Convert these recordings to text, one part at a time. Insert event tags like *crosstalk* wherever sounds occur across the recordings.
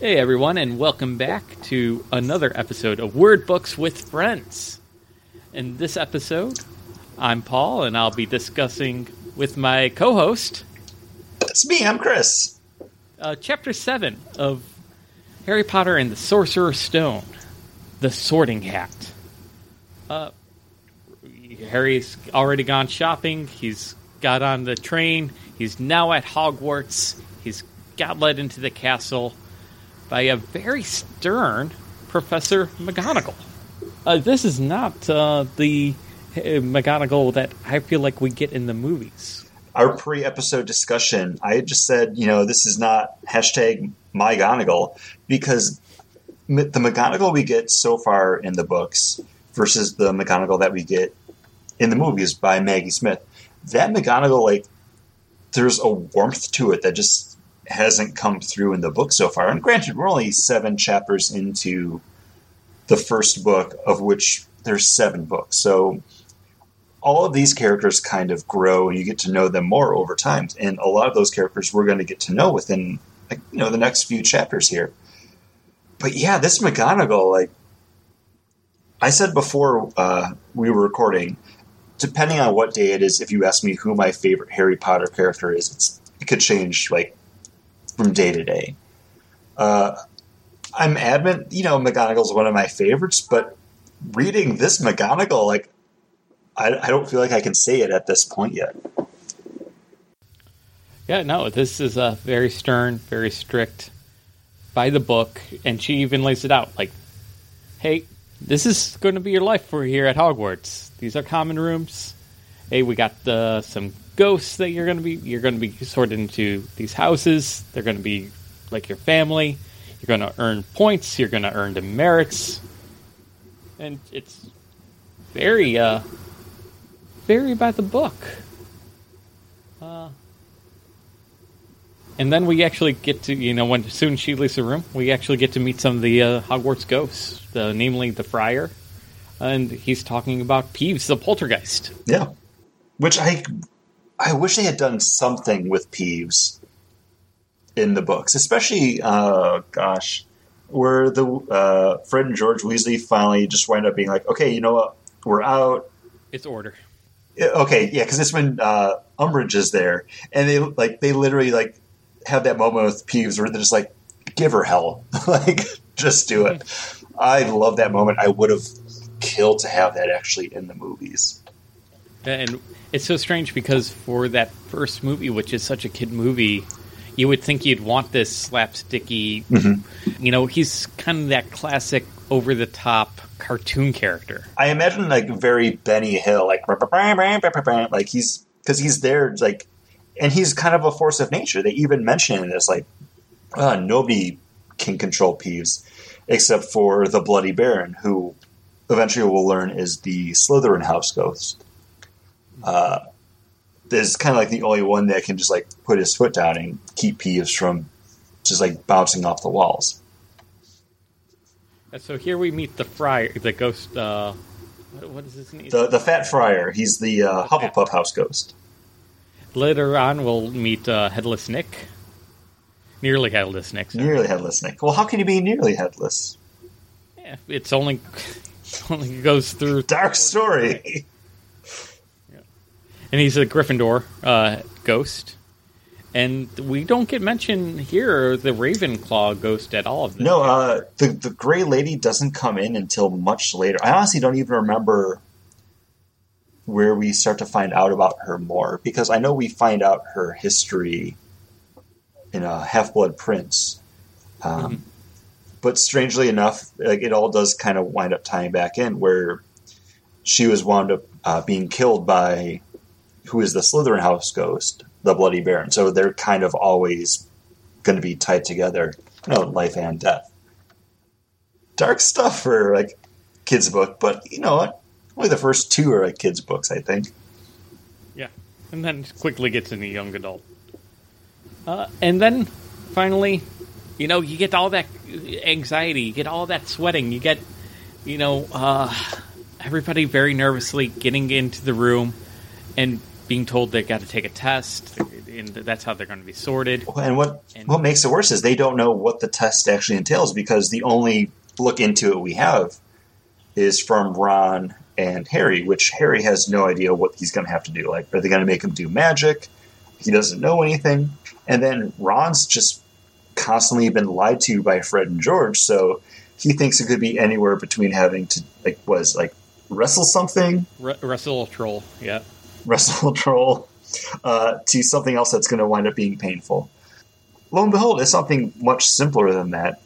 Hey everyone, and welcome back to another episode of Word Books with Friends. In this episode, I'm Paul, and I'll be discussing with my co-host It's me, I'm Chris. uh, Chapter Seven of Harry Potter and the Sorcerer's Stone, the Sorting Hat. Uh, Harry's already gone shopping. He's got on the train. He's now at Hogwarts. He's got led into the castle by a very stern Professor McGonagall. Uh, this is not uh, the uh, McGonagall that I feel like we get in the movies. Our pre episode discussion, I just said, you know, this is not hashtag MyGonagall because the McGonagall we get so far in the books versus the McGonagall that we get in the movies by Maggie Smith, that McGonagall, like, there's a warmth to it that just hasn't come through in the book so far. And granted, we're only seven chapters into the first book, of which there's seven books. So all of these characters kind of grow and you get to know them more over time. And a lot of those characters we're going to get to know within, like, you know, the next few chapters here. But yeah, this McGonagall, like I said before uh, we were recording, depending on what day it is, if you ask me who my favorite Harry Potter character is, it could change like from day to day. Uh, I'm adamant, you know, McGonagall's one of my favorites, but reading this McGonagall, like, I, I don't feel like I can say it at this point yet. Yeah, no, this is a very stern, very strict, by the book, and she even lays it out like, "Hey, this is going to be your life for here at Hogwarts. These are common rooms. Hey, we got uh, some ghosts that you're going to be you're going to be sorted into these houses. They're going to be like your family. You're going to earn points. You're going to earn demerits, and it's very, uh, very by the book." Uh, and then we actually get to, you know, when soon she leaves the room, we actually get to meet some of the uh, Hogwarts ghosts, the, namely the Friar, and he's talking about Peeves, the poltergeist. Yeah, which I I wish they had done something with Peeves in the books, especially uh, gosh, where the uh, Fred and George Weasley finally just wind up being like, okay, you know what, we're out. It's order. Okay, yeah, because it's when uh, Umbridge is there, and they like they literally like have that moment with Peeves where they're just like, give her hell, *laughs* like just do it. *laughs* I love that moment. I would have killed to have that actually in the movies. And it's so strange because for that first movie, which is such a kid movie, you would think you'd want this slapsticky, you know, he's kind of that classic over the top cartoon character. I imagine like very Benny Hill, like like he's because he's there, like, and he's kind of a force of nature. They even mention it as like uh, nobody can control Peeves except for the Bloody Baron, who eventually we'll learn is the Slytherin house ghost. Uh, is kind of like the only one that can just like put his foot down and keep Peeves from just like bouncing off the walls. So here we meet the Friar, the ghost, uh, what, what is his name? The the Fat Friar, he's the uh, Hufflepuff house ghost. Later on, we'll meet uh, Headless Nick. Nearly Headless Nick. sorry. Nearly headless Nick. Well, how can you be nearly headless? Yeah, it's only it *laughs* only goes through, Dark story. And he's a Gryffindor uh, ghost. And we don't get mentioned here the Ravenclaw ghost at all. Of this. No, uh, the the Gray Lady doesn't come in until much later. I honestly don't even remember where we start to find out about her more because I know we find out her history in a Half Blood Prince. Um, But strangely enough, like it all does kind of wind up tying back in where she was wound up uh, being killed by who is the Slytherin house ghost, the Bloody Baron. So they're kind of always going to be tied together, you know, life and death. Dark stuff for like kids book, but you know what? Only the first two are like kids books, I think. Yeah, and then quickly gets into young adult. Uh, and then finally, you know, you get all that anxiety, you get all that sweating, you get, you know, uh, everybody very nervously getting into the room and being told they've got to take a test. and that's how they're going to be sorted. And what And- what makes it worse is they don't know what the test actually entails because the only look into it we have is from Ron and Harry, which Harry has no idea what he's going to have to do. Like, are they going to make him do magic? He doesn't know anything. And then Ron's just constantly been lied to by Fred and George, so he thinks it could be anywhere between having to like was like wrestle something, wrestle a Troll, yeah. Wrestle *laughs* troll, uh, to something else that's going to wind up being painful. Lo and behold, it's something much simpler than that,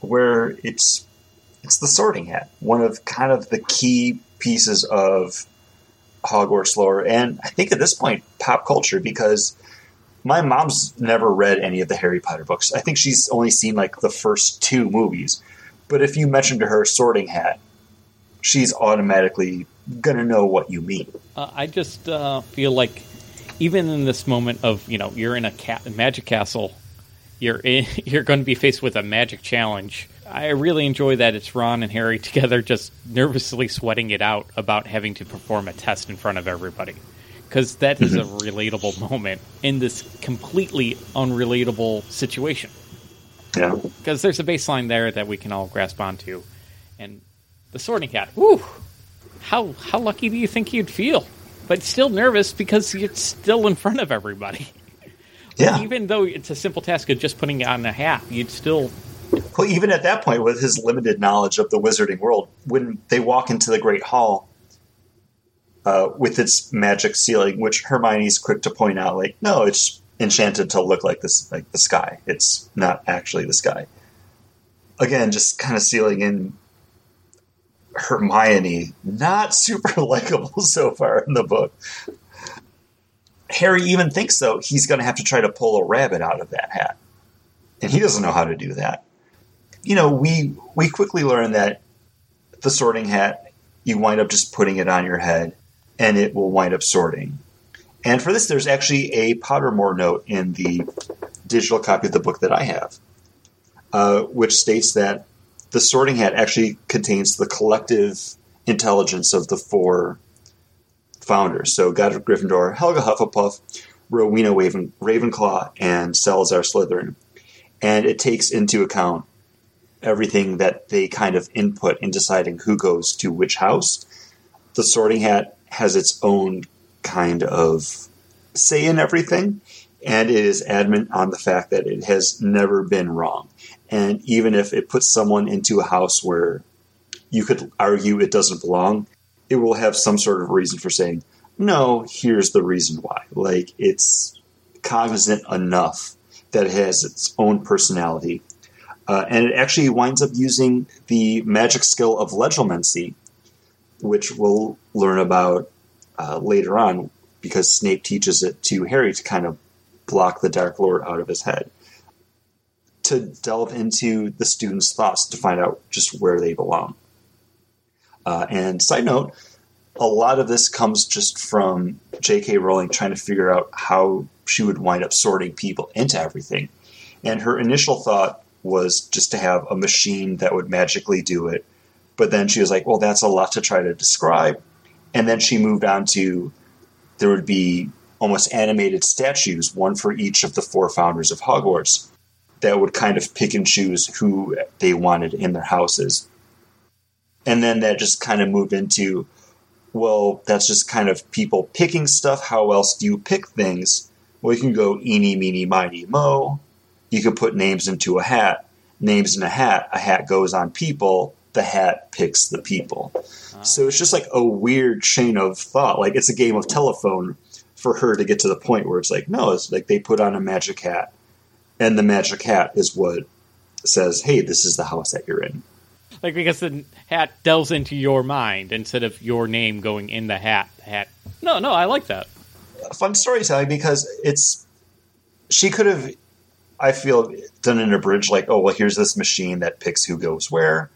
where it's it's the Sorting Hat, one of kind of the key pieces of Hogwarts lore, and I think at this point, pop culture, because my mom's never read any of the Harry Potter books. I think she's only seen like the first two movies. But if you mention to her Sorting Hat, she's automatically gonna know what you mean. Uh, I just uh, feel like even in this moment of you know you're in a ca- magic castle, you're in, *laughs* you're going to be faced with a magic challenge. I really enjoy that it's Ron and Harry *laughs* together, just nervously sweating it out about having to perform a test in front of everybody, because that is a relatable moment in this completely unrelatable situation. Yeah. Because there's a baseline there that we can all grasp onto, and the Sorting Hat. Whew, how how lucky do you think you'd feel? But still nervous because you're still in front of everybody. *laughs* Yeah. Even though it's a simple task of just putting on a hat, you'd still Well, even at that point, with his limited knowledge of the wizarding world, when they walk into the Great Hall uh, with its magic ceiling, which Hermione's quick to point out, like, no, it's enchanted to look like this, like the sky. It's not actually the sky. Again, just kind of sealing in Hermione, not super *laughs* likable so far in the book. Harry even thinks though he's going to have to try to pull a rabbit out of that hat, and he doesn't know how to do that you know, we we quickly learn that the sorting hat, you wind up just putting it on your head, and it will wind up sorting. And for this, there's actually a Pottermore note in the digital copy of the book that I have, uh, which states that the sorting hat actually contains the collective intelligence of the four founders. So Godric Gryffindor, Helga Hufflepuff, Rowena Raven, Ravenclaw, and Salazar Slytherin. And it takes into account everything that they kind of input in deciding who goes to which house. The sorting hat has its own kind of say in everything, and it is adamant on the fact that it has never been wrong. And even if it puts someone into a house where you could argue it doesn't belong, it will have some sort of reason for saying, no, here's the reason why. Like, it's cognizant enough that it has its own personality uh, and it actually winds up using the magic skill of legimancy, which we'll learn about uh, later on because Snape teaches it to Harry to kind of block the Dark Lord out of his head. To delve into the students' thoughts to find out just where they belong. Uh, and side note, a lot of this comes just from J.K. Rowling trying to figure out how she would wind up sorting people into everything. And her initial thought was just to have a machine that would magically do it. But then she was like, well, that's a lot to try to describe. And then she moved on to there would be almost animated statues, one for each of the four founders of Hogwarts, that would kind of pick and choose who they wanted in their houses. And then that just kind of moved into, well, that's just kind of people picking stuff. How else do you pick things? Well, you can go eeny, meeny, miny, mo. You can put names into a hat. Names in a hat. A hat goes on people. The hat picks the people. So it's just like a weird chain of thought. Like it's a game of telephone for her to get to the point where it's like, no, it's like they put on a magic hat, and the magic hat is what says, hey, this is the house that you're in. like because the hat delves into your mind instead of your name going in the hat. The hat. No, no, I like that. fun storytelling because it's she could have i feel done in a bridge like oh well here's this machine that picks who goes where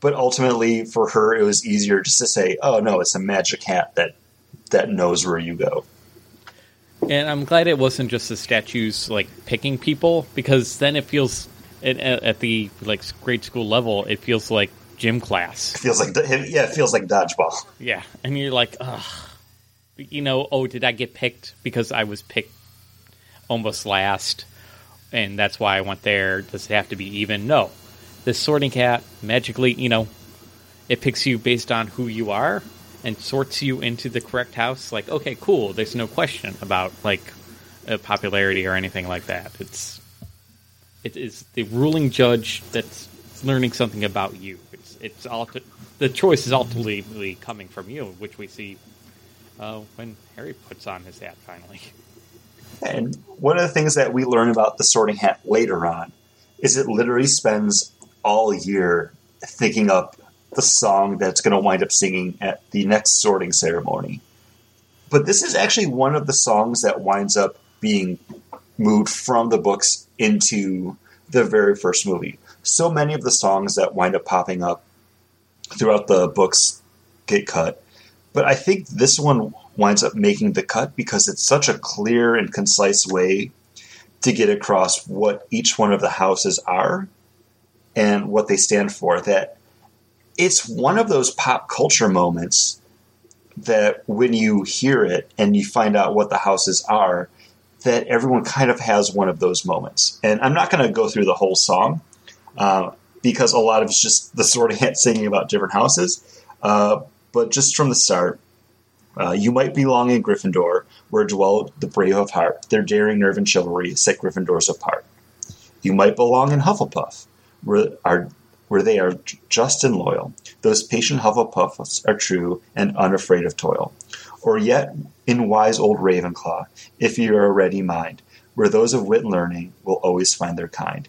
but ultimately for her it was easier just to say oh no it's a magic hat that that knows where you go And I'm glad it wasn't just the statues like picking people because then it feels at, at the like grade school level it feels like gym class. it feels like yeah it feels like dodgeball Yeah, and you're like, ugh, you know, oh, did I get picked because I was picked almost last, and that's why I went there. Does it have to be even? No. This sorting hat magically, you know, it picks you based on who you are and sorts you into the correct house. Like, okay, cool. There's no question about like popularity or anything like that. It's it is the ruling judge that's learning something about you. It's it's all the choice is ultimately coming from you, which we see uh, when Harry puts on his hat finally. And one of the things that we learn about the Sorting Hat later on is it literally spends all year thinking up the song that's going to wind up singing at the next sorting ceremony. But this is actually one of the songs that winds up being moved from the books into the very first movie. So many of the songs that wind up popping up throughout the books get cut. But I think this one winds up making the cut because it's such a clear and concise way to get across what each one of the houses are and what they stand for that it's one of those pop culture moments that when you hear it and you find out what the houses are that everyone kind of has one of those moments and i'm not going to go through the whole song uh, because a lot of it's just the sorting *laughs* hat singing about different houses uh, but just from the start uh, you might belong in Gryffindor, where dwell the brave of heart. Their daring nerve and chivalry set Gryffindors apart. You might belong in Hufflepuff, where are where they are just and loyal. Those patient Hufflepuffs are true and unafraid of toil. Or yet in wise old Ravenclaw, if you are a ready mind, where those of wit and learning will always find their kind.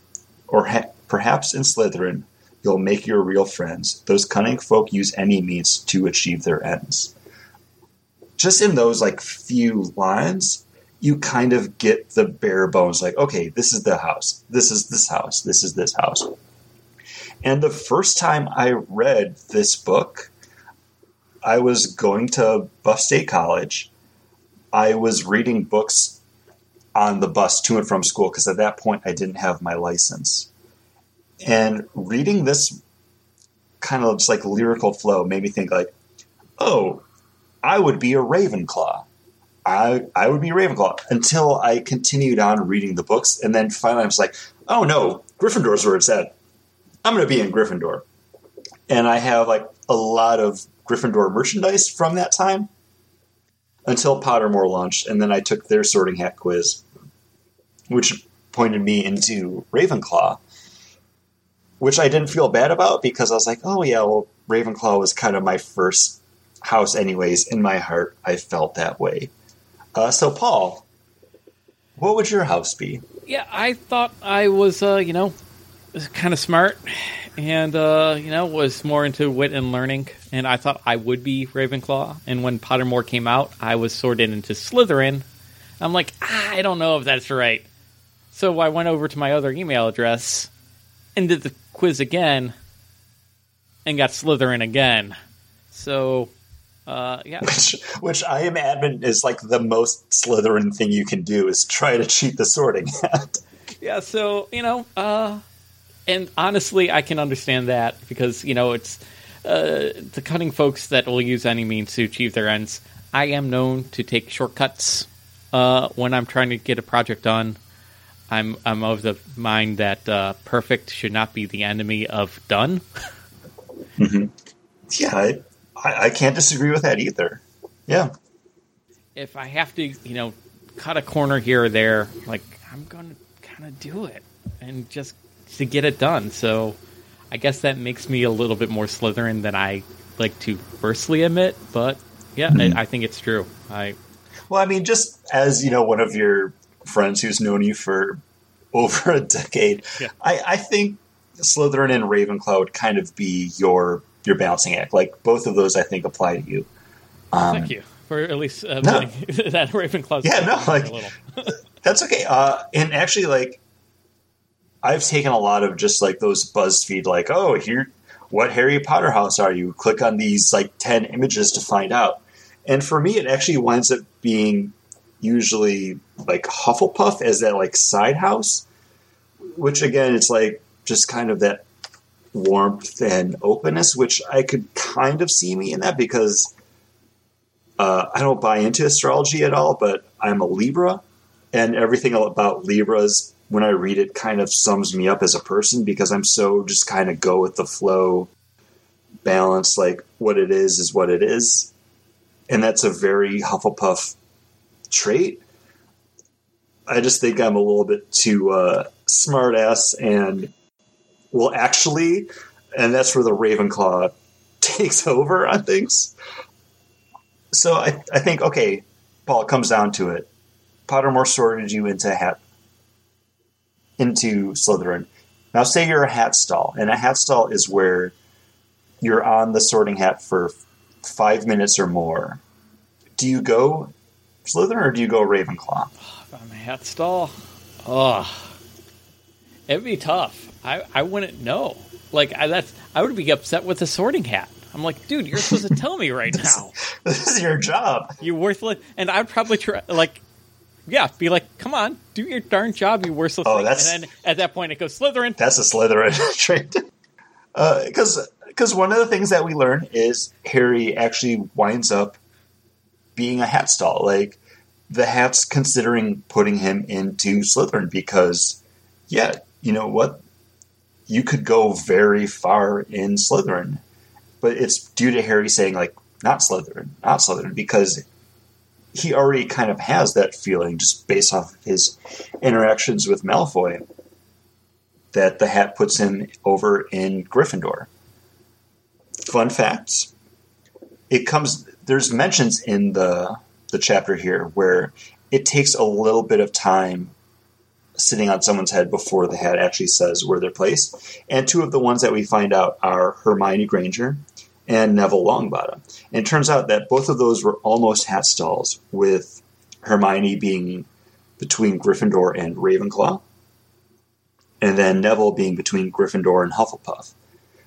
Or ha- perhaps in Slytherin, you'll make your real friends. Those cunning folk use any means to achieve their ends just in those like few lines, you kind of get the bare bones like, okay, this is the house, this is this house, this is this house. And the first time I read this book, I was going to Buff State College. I was reading books on the bus to and from school because at that point I didn't have my license. And reading this kind of just like lyrical flow made me think like, oh, I would be a Ravenclaw. I I would be a Ravenclaw until I continued on reading the books, and then finally I was like, oh no, Gryffindor's where it's at. I'm going to be in Gryffindor, and I have like a lot of Gryffindor merchandise from that time until Pottermore launched, and then I took their Sorting Hat quiz, which pointed me into Ravenclaw, which I didn't feel bad about because I was like, oh yeah, well Ravenclaw was kind of my first house, anyways. In my heart, I felt that way. Uh, so, Paul, what would your house be? Yeah, I thought I was, uh, you know, kind of smart and, uh, you know, was more into wit and learning. And I thought I would be Ravenclaw. And when Pottermore came out, I was sorted into Slytherin. I'm like, ah, I don't know if that's right. So I went over to my other email address and did the quiz again and got Slytherin again. So uh, yeah. *laughs* Which, which I am adamant is like the most Slytherin thing you can do is try to cheat the sorting hat. yeah, so, you know, uh, and honestly, I can understand that because, you know, it's uh, the cunning folks that will use any means to achieve their ends. I am known to take shortcuts uh, when I'm trying to get a project done. I'm I'm of the mind that uh, perfect should not be the enemy of done. mm-hmm. Yeah, I, I, I can't disagree with that either. Yeah. If I have to, you know, cut a corner here or there, like I'm going to kind of do it and just to get it done. So I guess that makes me a little bit more Slytherin than I like to firstly admit. But yeah, mm-hmm. I, I, think it's true. I well, I mean, just as you know, one of your friends who's known you for *laughs* over a decade, yeah. I, I think Slytherin and Ravenclaw would kind of be your your balancing act. Like both of those, I think apply to you. Um, Thank you for at least uh, no. *laughs* that Ravenclaw. Yeah, no, like *laughs* that's okay. Uh, and actually, like I've taken a lot of just like those BuzzFeed, like, oh, here, what Harry Potter house are you? Click on these like ten images to find out. And for me, it actually winds up being usually like Hufflepuff as that like side house, which again, it's like just kind of that warmth and openness, which I could kind of see me in that because uh, I don't buy into astrology at all, but I'm a Libra. and everything about Libras when I read it kind of sums me up as a person because I'm so just kind of go with the flow, balance. Like what it is is what it is, and that's a very Hufflepuff trait. I just think I'm a little bit too uh, smart ass and well, actually, and that's where the Ravenclaw *laughs* takes over on things. So I, I think okay, Paul, it comes down to it. Pottermore sorted you into hat into Slytherin. Now, say you're a hat stall, and a hat stall is where you're on the sorting hat for five minutes or more. Do you go Slytherin or do you go Ravenclaw? I'm a hat stall. Oh, it'd be tough. I, I wouldn't know. Like I, that's I would be upset with the sorting hat. I'm like, dude, you're supposed to tell me right *laughs* now. *laughs* this is your job. You worthless. And I'd probably try like, yeah, be like, come on, do your darn job, you worthless. Oh, thing." that's- and then at that point it goes Slytherin. That's a Slytherin *laughs* trait. Uh, because because one of the things that we learn is Harry actually winds up being a hat stall. Like the hat's considering putting him into Slytherin because, yeah, you know what, you could go very far in Slytherin, but it's due to Harry saying like not Slytherin, not Slytherin because he already kind of has that feeling just based off his interactions with Malfoy that the hat puts him over in Gryffindor. Fun facts. It comes there's mentions in the the chapter here where it takes a little bit of time sitting on someone's head before the hat actually says where they're placed. And two of the ones that we find out are Hermione Granger and Neville Longbottom. And it turns out that both of those were almost hat stalls, with Hermione being between Gryffindor and Ravenclaw and then Neville being between Gryffindor and Hufflepuff.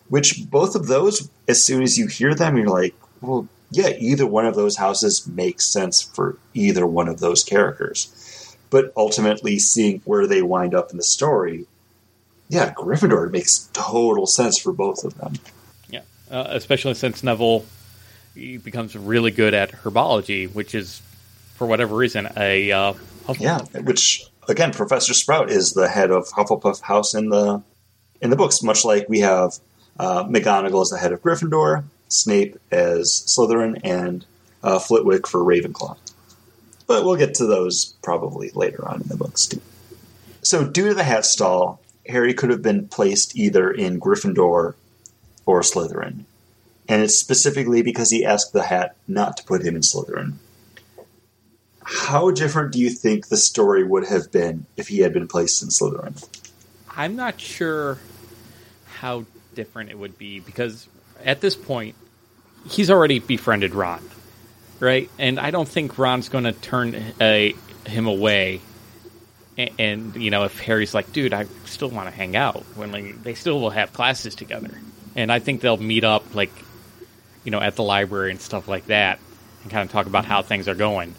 Which both of those, as soon as you hear them, you're like, well, yeah, either one of those houses makes sense for either one of those characters. But ultimately, seeing where they wind up in the story, yeah, Gryffindor makes total sense for both of them. Uh, especially since Neville becomes really good at herbology, which is for whatever reason a uh, Yeah, which again, Professor Sprout is the head of Hufflepuff House in the in the books, much like we have uh, McGonagall as the head of Gryffindor, Snape as Slytherin, and uh, Flitwick for Ravenclaw. But we'll get to those probably later on in the books too. So, due to the hat stall, Harry could have been placed either in Gryffindor or Slytherin, and it's specifically because he asked the hat not to put him in Slytherin. How different do you think the story would have been if he had been placed in Slytherin? I'm not sure how different it would be because at this point he's already befriended Ron, right? And I don't think Ron's going to turn a, him away. And, and you know, if Harry's like, "Dude, I still want to hang out," when like, they still will have classes together, and I think they'll meet up like, you know, at the library and stuff like that, and kind of talk about how things are going.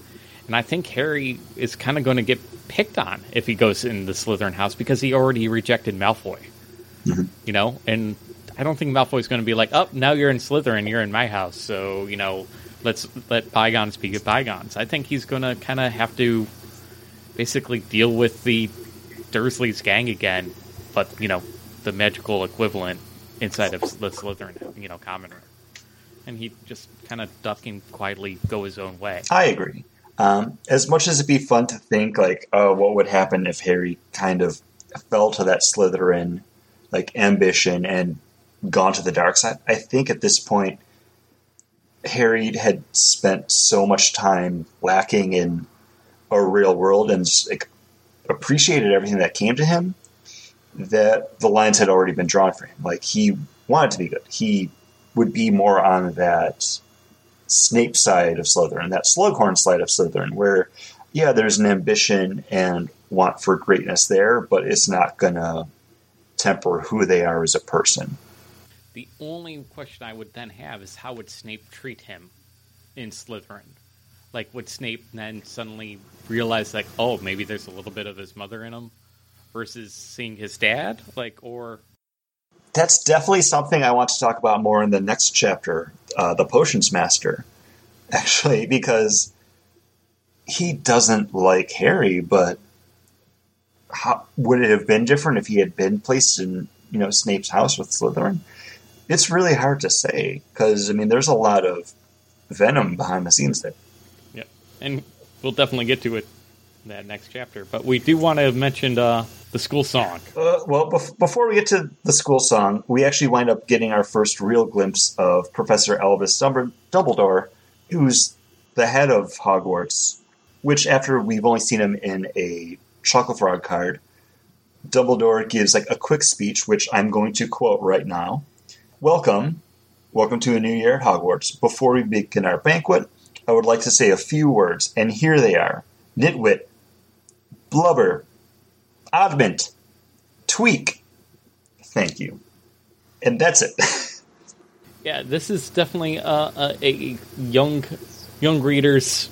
And I think Harry is kind of going to get picked on if he goes in the Slytherin house because he already rejected Malfoy. Mm-hmm. You know, and I don't think Malfoy's going to be like, "Oh, now you're in Slytherin, you're in my house, so you know, let's let bygones be bygones." I think he's going to kind of have to basically deal with the Dursley's gang again, but you know, the magical equivalent inside of the Slytherin, you know, common room. And he just kind of duck and quietly go his own way. I agree. Um, as much as it'd be fun to think, like, oh, what would happen if Harry kind of fell to that Slytherin like ambition and gone to the dark side? I think at this point, Harry had spent so much time lacking in a real world and like, appreciated everything that came to him that the lines had already been drawn for him. Like he wanted to be good. He would be more on that Snape side of Slytherin, that Slughorn side of Slytherin, where yeah, there's an ambition and want for greatness there, but it's not gonna temper who they are as a person. The only question I would then have is how would Snape treat him in Slytherin? Like, would Snape then suddenly realize, like, oh, maybe there's a little bit of his mother in him versus seeing his dad? Like, or. That's definitely something I want to talk about more in the next chapter, uh, the Potions Master, actually, because he doesn't like Harry, but how, would it have been different if he had been placed in you know Snape's house with Slytherin? It's really hard to say because I mean, there's a lot of venom behind the scenes there. Yeah, and we'll definitely get to it that next chapter. But we do want to mention uh, the school song. Uh, well, bef- before we get to the school song, we actually wind up getting our first real glimpse of Professor Albus Dumbledore, who's the head of Hogwarts. Which, after we've only seen him in a Chocolate Frog card, Dumbledore gives like a quick speech, which I'm going to quote right now. Welcome, welcome to a new year at Hogwarts. Before we begin our banquet, I would like to say a few words, and here they are: nitwit, blubber, oddment, tweak. Thank you, and that's it. *laughs* yeah, this is definitely uh, a, a young young reader's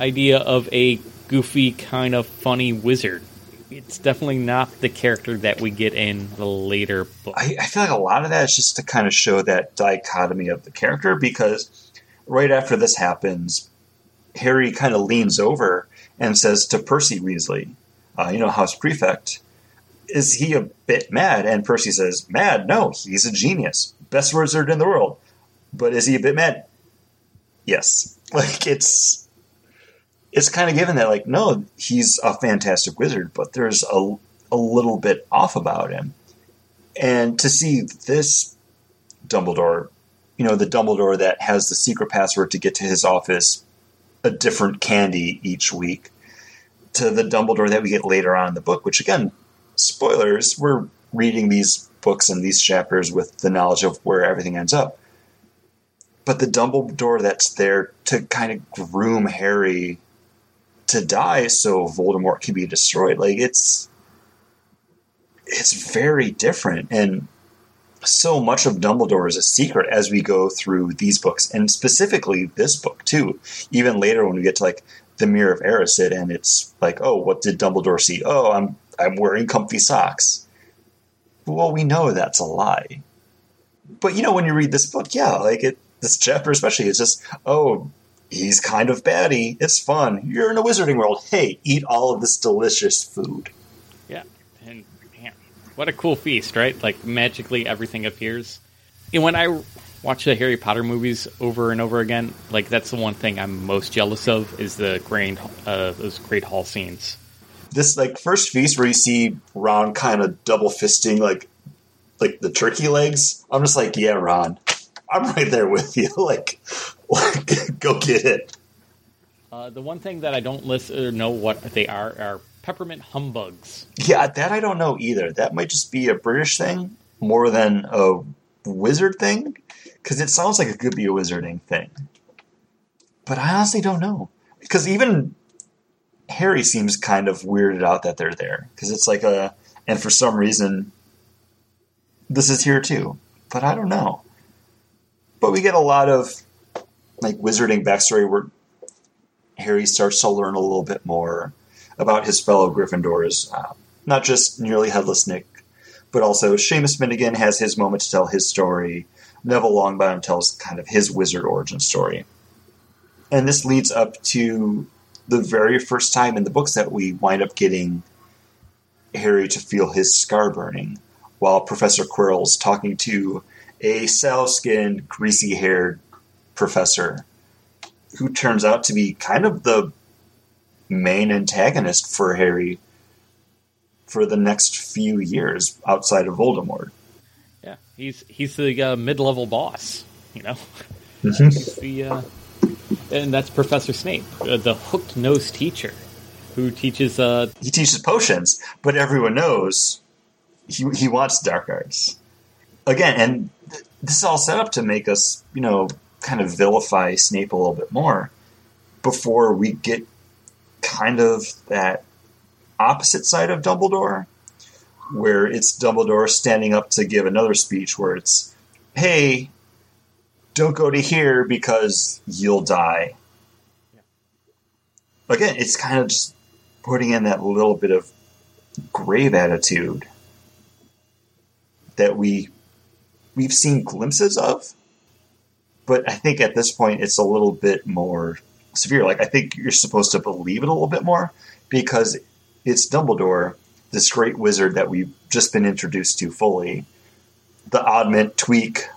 idea of a goofy kind of funny wizard. It's definitely not the character that we get in the later book. I, I feel like a lot of that is just to kind of show that dichotomy of the character because right after this happens, Harry kind of leans over and says to Percy Weasley, uh, you know, House Prefect, is he a bit mad? And Percy says, Mad? No, he's a genius. Best wizard in the world. But is he a bit mad? Yes. *laughs* Like, it's it's kind of given that like no he's a fantastic wizard but there's a, a little bit off about him and to see this dumbledore you know the dumbledore that has the secret password to get to his office a different candy each week to the dumbledore that we get later on in the book which again spoilers we're reading these books and these chapters with the knowledge of where everything ends up but the dumbledore that's there to kind of groom harry to die so Voldemort can be destroyed. Like it's it's very different and so much of Dumbledore is a secret as we go through these books and specifically this book too. Even later when we get to like the Mirror of Erised and it's like, oh, what did Dumbledore see? Oh, I'm I'm wearing comfy socks. Well, we know that's a lie. But you know, when you read this book, yeah, like it this chapter especially, it's just, oh, he's kind of batty. It's fun. You're in a wizarding world. Hey, eat all of this delicious food. Yeah, and man, what a cool feast, right? Like magically everything appears. And when I watch the Harry Potter movies over and over again, like that's the one thing I'm most jealous of is the grand uh, those great hall scenes. This like first feast where you see Ron kind of double fisting like like the turkey legs. I'm just like, yeah, Ron, I'm right there with you. *laughs* like, like *laughs* go get it. Uh, the one thing that I don't list or know what they are are peppermint humbugs. Yeah, that I don't know either. That might just be a British thing more than a wizard thing, because it sounds like it could be a wizarding thing. But I honestly don't know, because even Harry seems kind of weirded out that they're there, because it's like a, and for some reason, this is here too. But I don't know. But we get a lot of like wizarding backstory where Harry starts to learn a little bit more about his fellow Gryffindors, uh, not just nearly headless Nick, but also Seamus Finnegan has his moment to tell his story. Neville Longbottom tells kind of his wizard origin story. And this leads up to the very first time in the books that we wind up getting Harry to feel his scar burning while Professor Quirrell's talking to a sallow skinned, greasy haired professor who turns out to be kind of the main antagonist for Harry for the next few years outside of Voldemort. He's he's the uh, mid level boss, you know. Mm-hmm. the, uh, and that's Professor Snape, uh, the hooked nose teacher, who teaches. Uh, he teaches potions, but everyone knows he he wants dark arts. Again, and th- this is all set up to make us, you know, kind of vilify Snape a little bit more before we get kind of that opposite side of Dumbledore, where it's Dumbledore standing up to give another speech where it's, hey, don't go to here because you'll die. Again, it's kind of just putting in that little bit of grave attitude that we we've seen glimpses of but I think at this point it's a little bit more severe. Like I think you're supposed to believe it a little bit more because it's Dumbledore, this great wizard that we've just been introduced to fully. The oddment tweak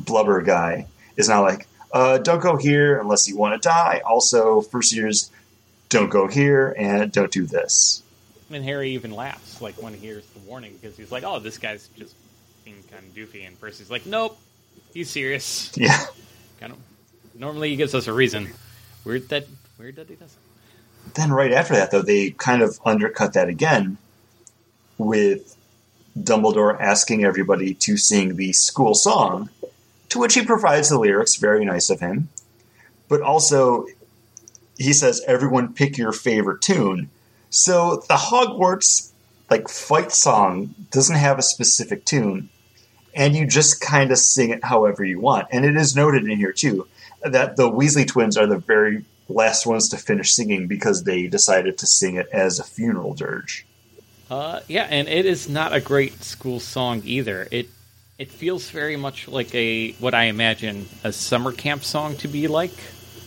blubber guy is now like, uh, don't go here unless you want to die. Also, first years, don't go here and don't do this. And Harry even laughs like when he hears the warning because he's like, "Oh, this guy's just being kind of doofy," and Percy's like, "Nope, he's serious." Yeah. Kind of. Normally, he gives us a reason. Weird that weird that he doesn't. Then right after that, though, they kind of undercut that again with Dumbledore asking everybody to sing the school song, to which he provides the lyrics. Very nice of him. But also, he says, "Everyone pick your favorite tune." So the Hogwarts like fight song doesn't have a specific tune, and you just kind of sing it however you want. And it is noted in here too that the Weasley twins are the very last ones to finish singing because they decided to sing it as a funeral dirge. Uh, yeah, and it is not a great school song either. It it feels very much like a what I imagine a summer camp song to be like.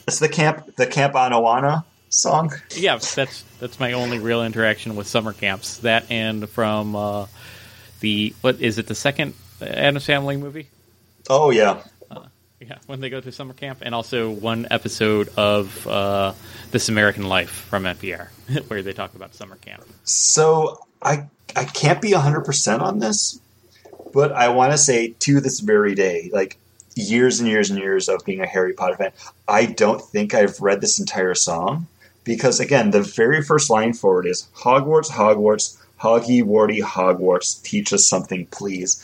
It's the camp the Camp Anawanna song. Yeah, that's that's my only real interaction with summer camps. That and from uh, the what is it the second Addams Family movie? Oh yeah, Yeah, when they go to summer camp, and also one episode of uh, This American Life from NPR, *laughs* where they talk about summer camp. So I I can't be hundred percent on this, but I want to say to this very day, like years and years and years of being a Harry Potter fan, I don't think I've read this entire song because again, the very first line for it is Hogwarts, Hogwarts, Hoggy Warty Hogwarts, teach us something, please.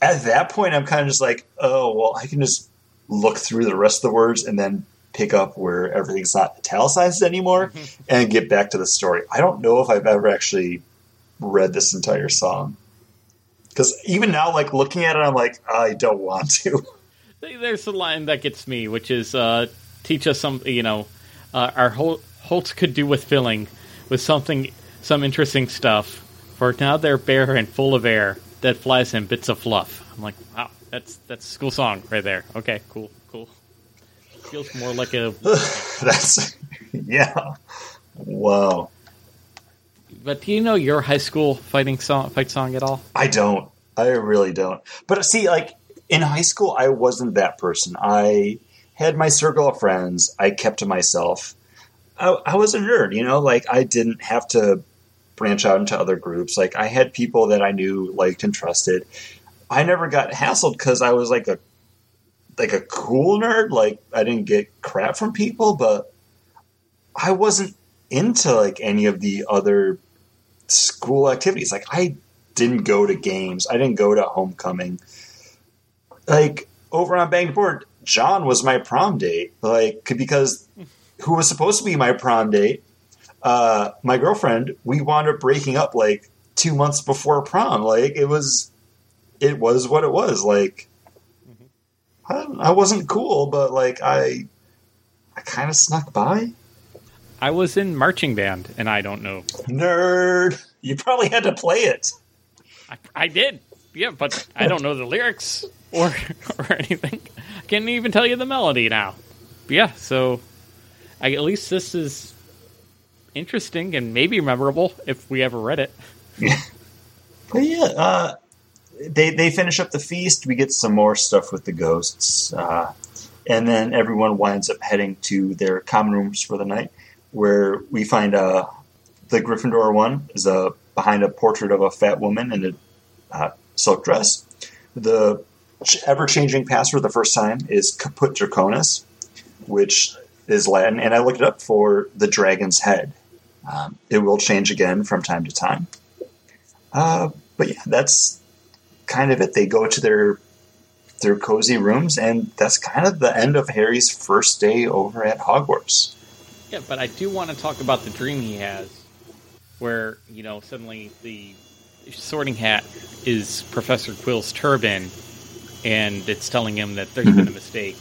At that point, I'm kind of just like, oh well, I can just look through the rest of the words and then pick up where everything's not italicized anymore *laughs* and get back to the story. I don't know if I've ever actually read this entire song. Because even now, like looking at it, I'm like, I don't want to. *laughs* There's a line that gets me, which is uh, teach us some, you know, uh, our Hol- Holtz could do with filling with something, some interesting stuff. For now they're bare and full of air that flies in bits of fluff. I'm like, wow, that's that's a school song right there. Okay, cool, cool. Feels more like a. *laughs* That's yeah. Wow. But do you know your high school fighting song, fight song at all? I don't. I really don't. But see, like in high school, I wasn't that person. I had my circle of friends. I kept to myself. I, I was a nerd, you know. Like I didn't have to branch out into other groups. Like I had people that I knew, liked, and trusted. I never got hassled because I was like a like a cool nerd. Like I didn't get crap from people, but I wasn't into like any of the other school activities. Like I didn't go to games. I didn't go to homecoming. Like over on Banged Board, John was my prom date. Like because who was supposed to be my prom date? Uh, my girlfriend. We wound up breaking up like two months before prom. Like it was, it was what it was. Like I, I wasn't cool, but like I, I kind of snuck by. I was in marching band, and I don't know. Nerd. You probably had to play it. I, I did, yeah, but I don't know the lyrics or *laughs* or anything. I can't even tell you the melody now. But yeah, so I, at least this is interesting and maybe memorable if we ever read it. *laughs* But yeah, uh, they they finish up the feast. We get some more stuff with the ghosts, uh, and then everyone winds up heading to their common rooms for the night, where we find uh, the Gryffindor one is a behind a portrait of a fat woman in a uh, silk dress. The ever changing password the first time is Caput Draconis, which is Latin, and I looked it up for the dragon's head. Um, it will change again from time to time. Uh, but yeah, that's kind of it. They go to their their cozy rooms, and that's kind of the end of Harry's first day over at Hogwarts. Yeah, but I do want to talk about the dream he has, where you know suddenly the Sorting Hat is Professor Quirrell's turban, and it's telling him that there's been a mistake,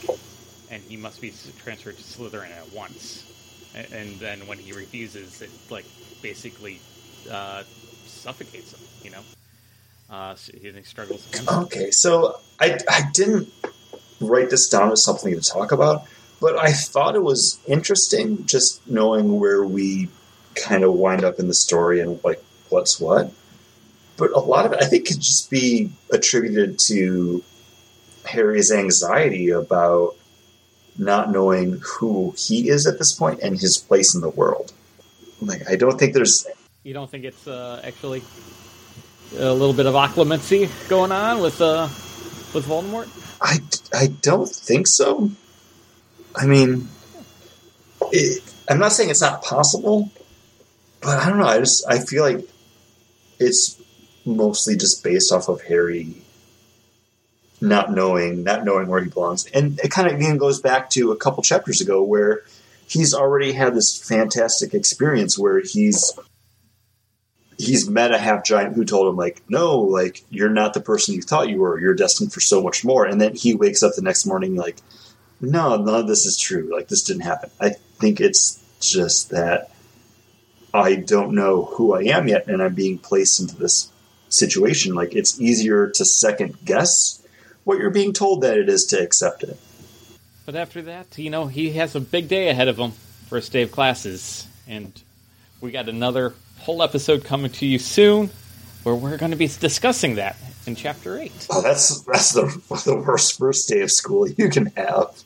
and he must be transferred to Slytherin at once. And then when he refuses, it like basically uh, suffocates him. You know, uh, so he struggles against. Okay, so I I didn't write this down as something to talk about, but I thought it was interesting just knowing where we kind of wind up in the story and like what's what. But a lot of it, I think, could just be attributed to Harry's anxiety about not knowing who he is at this point and his place in the world. Like, I don't think there's. You don't think it's uh, actually a little bit of occlumency going on with uh, with Voldemort? I, I don't think so. I mean, it, I'm not saying it's not possible, but I don't know. I just I feel like it's mostly just based off of Harry not knowing, not knowing where he belongs, and it kind of even goes back to a couple chapters ago where he's already had this fantastic experience where he's he's met a half giant who told him like no like you're not the person you thought you were. You're destined for so much more. And then he wakes up the next morning like no none of this is true. Like this didn't happen. I think it's just that i don't know who i am yet and i'm being placed into this situation. Like it's easier to second guess what you're being told that it is to accept it. But after that, you know, he has a big day ahead of him, first day of classes, and we got another whole episode coming to you soon, where we're going to be discussing that in chapter eight. oh that's that's the, *laughs* the worst first day of school you can have